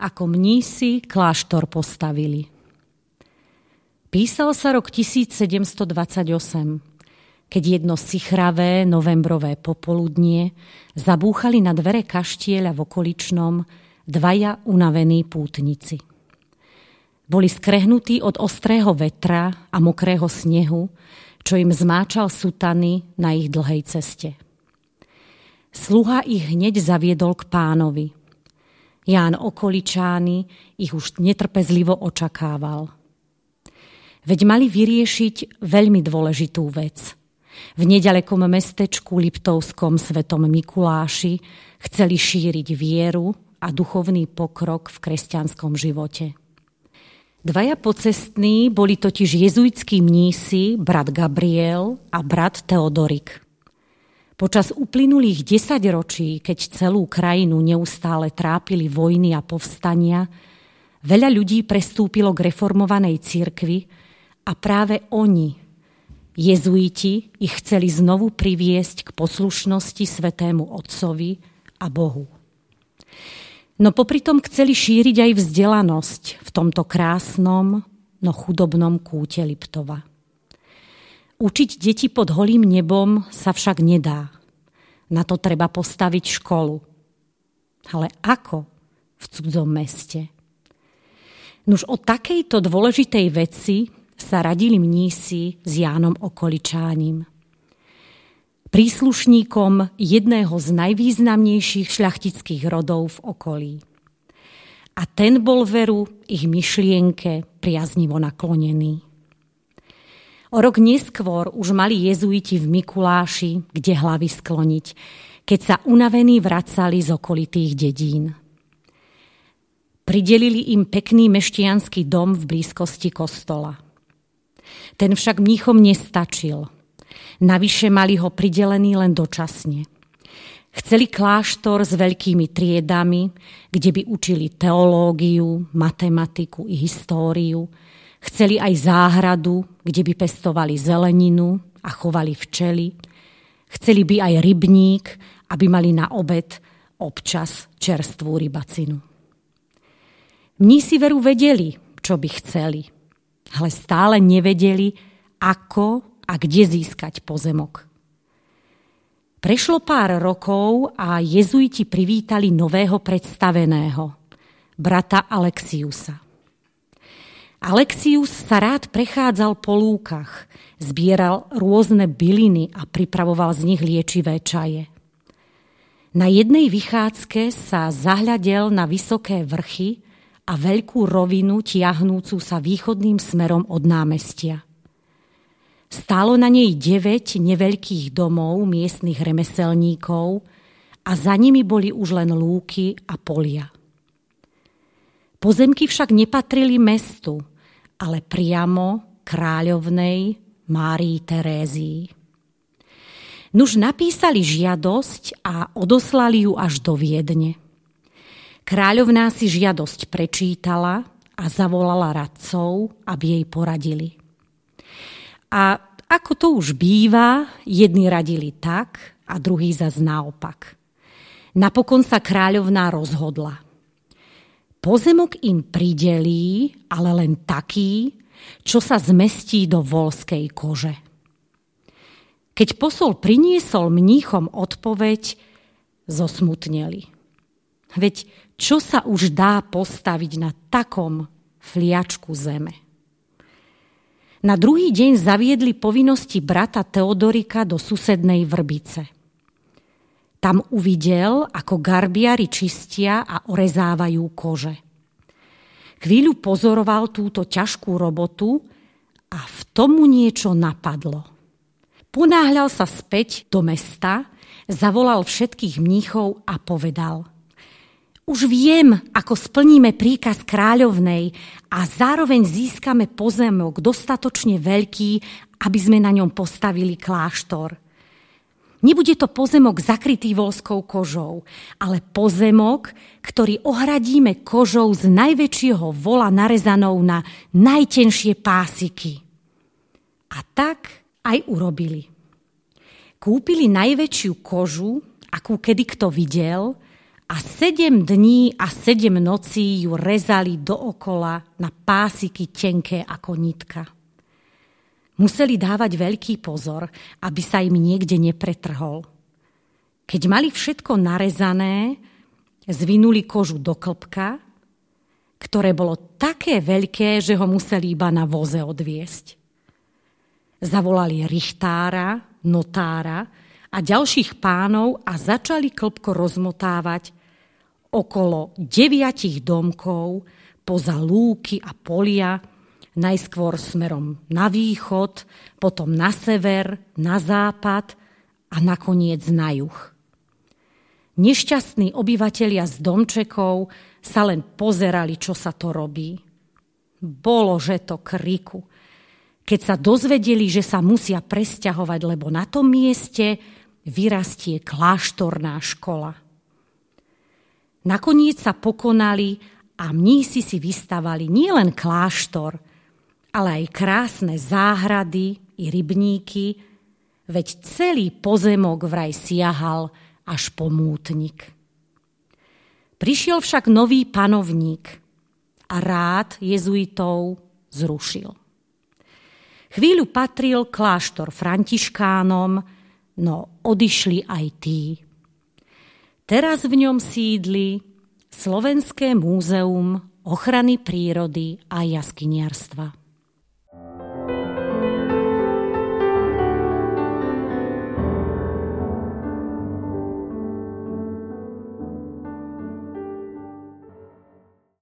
ako mnísi kláštor postavili. Písal sa rok 1728, keď jedno sichravé novembrové popoludnie zabúchali na dvere kaštieľa v okoličnom dvaja unavení pútnici. Boli skrehnutí od ostrého vetra a mokrého snehu, čo im zmáčal sutany na ich dlhej ceste. Sluha ich hneď zaviedol k pánovi. Ján Okoličány ich už netrpezlivo očakával. Veď mali vyriešiť veľmi dôležitú vec. V nedalekom mestečku Liptovskom svetom Mikuláši chceli šíriť vieru a duchovný pokrok v kresťanskom živote. Dvaja pocestní boli totiž jezuitskí mnísi, brat Gabriel a brat Teodorik. Počas uplynulých desaťročí, keď celú krajinu neustále trápili vojny a povstania, veľa ľudí prestúpilo k reformovanej cirkvi a práve oni, jezuiti, ich chceli znovu priviesť k poslušnosti svetému Otcovi a Bohu. No popri tom chceli šíriť aj vzdelanosť v tomto krásnom, no chudobnom kúte Liptova. Učiť deti pod holým nebom sa však nedá. Na to treba postaviť školu. Ale ako v cudzom meste? Nuž o takejto dôležitej veci sa radili mnísi s Jánom Okoličánim príslušníkom jedného z najvýznamnejších šľachtických rodov v okolí. A ten bol veru ich myšlienke priaznivo naklonený. O rok neskôr už mali jezuiti v Mikuláši, kde hlavy skloniť, keď sa unavení vracali z okolitých dedín. Pridelili im pekný meštianský dom v blízkosti kostola. Ten však mníchom nestačil – Navyše mali ho pridelený len dočasne. Chceli kláštor s veľkými triedami, kde by učili teológiu, matematiku i históriu. Chceli aj záhradu, kde by pestovali zeleninu a chovali včely. Chceli by aj rybník, aby mali na obed občas čerstvú rybacinu. Mní si veru vedeli, čo by chceli, ale stále nevedeli, ako a kde získať pozemok. Prešlo pár rokov a jezuiti privítali nového predstaveného, brata Alexiusa. Alexius sa rád prechádzal po lúkach, zbieral rôzne byliny a pripravoval z nich liečivé čaje. Na jednej vychádzke sa zahľadel na vysoké vrchy a veľkú rovinu tiahnúcu sa východným smerom od námestia – Stálo na nej 9 neveľkých domov miestnych remeselníkov a za nimi boli už len lúky a polia. Pozemky však nepatrili mestu, ale priamo kráľovnej Márii Terézii. Nuž napísali žiadosť a odoslali ju až do Viedne. Kráľovná si žiadosť prečítala a zavolala radcov, aby jej poradili. A ako to už býva, jedni radili tak a druhý zas naopak. Napokon sa kráľovná rozhodla. Pozemok im pridelí, ale len taký, čo sa zmestí do volskej kože. Keď posol priniesol mníchom odpoveď, zosmutneli. Veď čo sa už dá postaviť na takom fliačku zeme? Na druhý deň zaviedli povinnosti brata Teodorika do susednej Vrbice. Tam uvidel, ako garbiari čistia a orezávajú kože. Chvíľu pozoroval túto ťažkú robotu a v tomu niečo napadlo. Ponáhľal sa späť do mesta, zavolal všetkých mníchov a povedal – už viem, ako splníme príkaz kráľovnej a zároveň získame pozemok dostatočne veľký, aby sme na ňom postavili kláštor. Nebude to pozemok zakrytý volskou kožou, ale pozemok, ktorý ohradíme kožou z najväčšieho vola narezanou na najtenšie pásiky. A tak aj urobili. Kúpili najväčšiu kožu, akú kedy kto videl, a sedem dní a sedem nocí ju rezali dookola na pásiky tenké ako nitka. Museli dávať veľký pozor, aby sa im niekde nepretrhol. Keď mali všetko narezané, zvinuli kožu do klpka, ktoré bolo také veľké, že ho museli iba na voze odviesť. Zavolali richtára, notára a ďalších pánov a začali klpko rozmotávať okolo deviatich domkov, poza lúky a polia, najskôr smerom na východ, potom na sever, na západ a nakoniec na juh. Nešťastní obyvatelia z domčekov sa len pozerali, čo sa to robí. Bolo, že to kriku. Keď sa dozvedeli, že sa musia presťahovať, lebo na tom mieste vyrastie kláštorná škola. Nakoniec sa pokonali a mnísi si vystavali nielen kláštor, ale aj krásne záhrady i rybníky, veď celý pozemok vraj siahal až po mútnik. Prišiel však nový panovník a rád jezuitov zrušil. Chvíľu patril kláštor františkánom, no odišli aj tí. Teraz v ňom sídli Slovenské múzeum ochrany prírody a jaskyniarstva.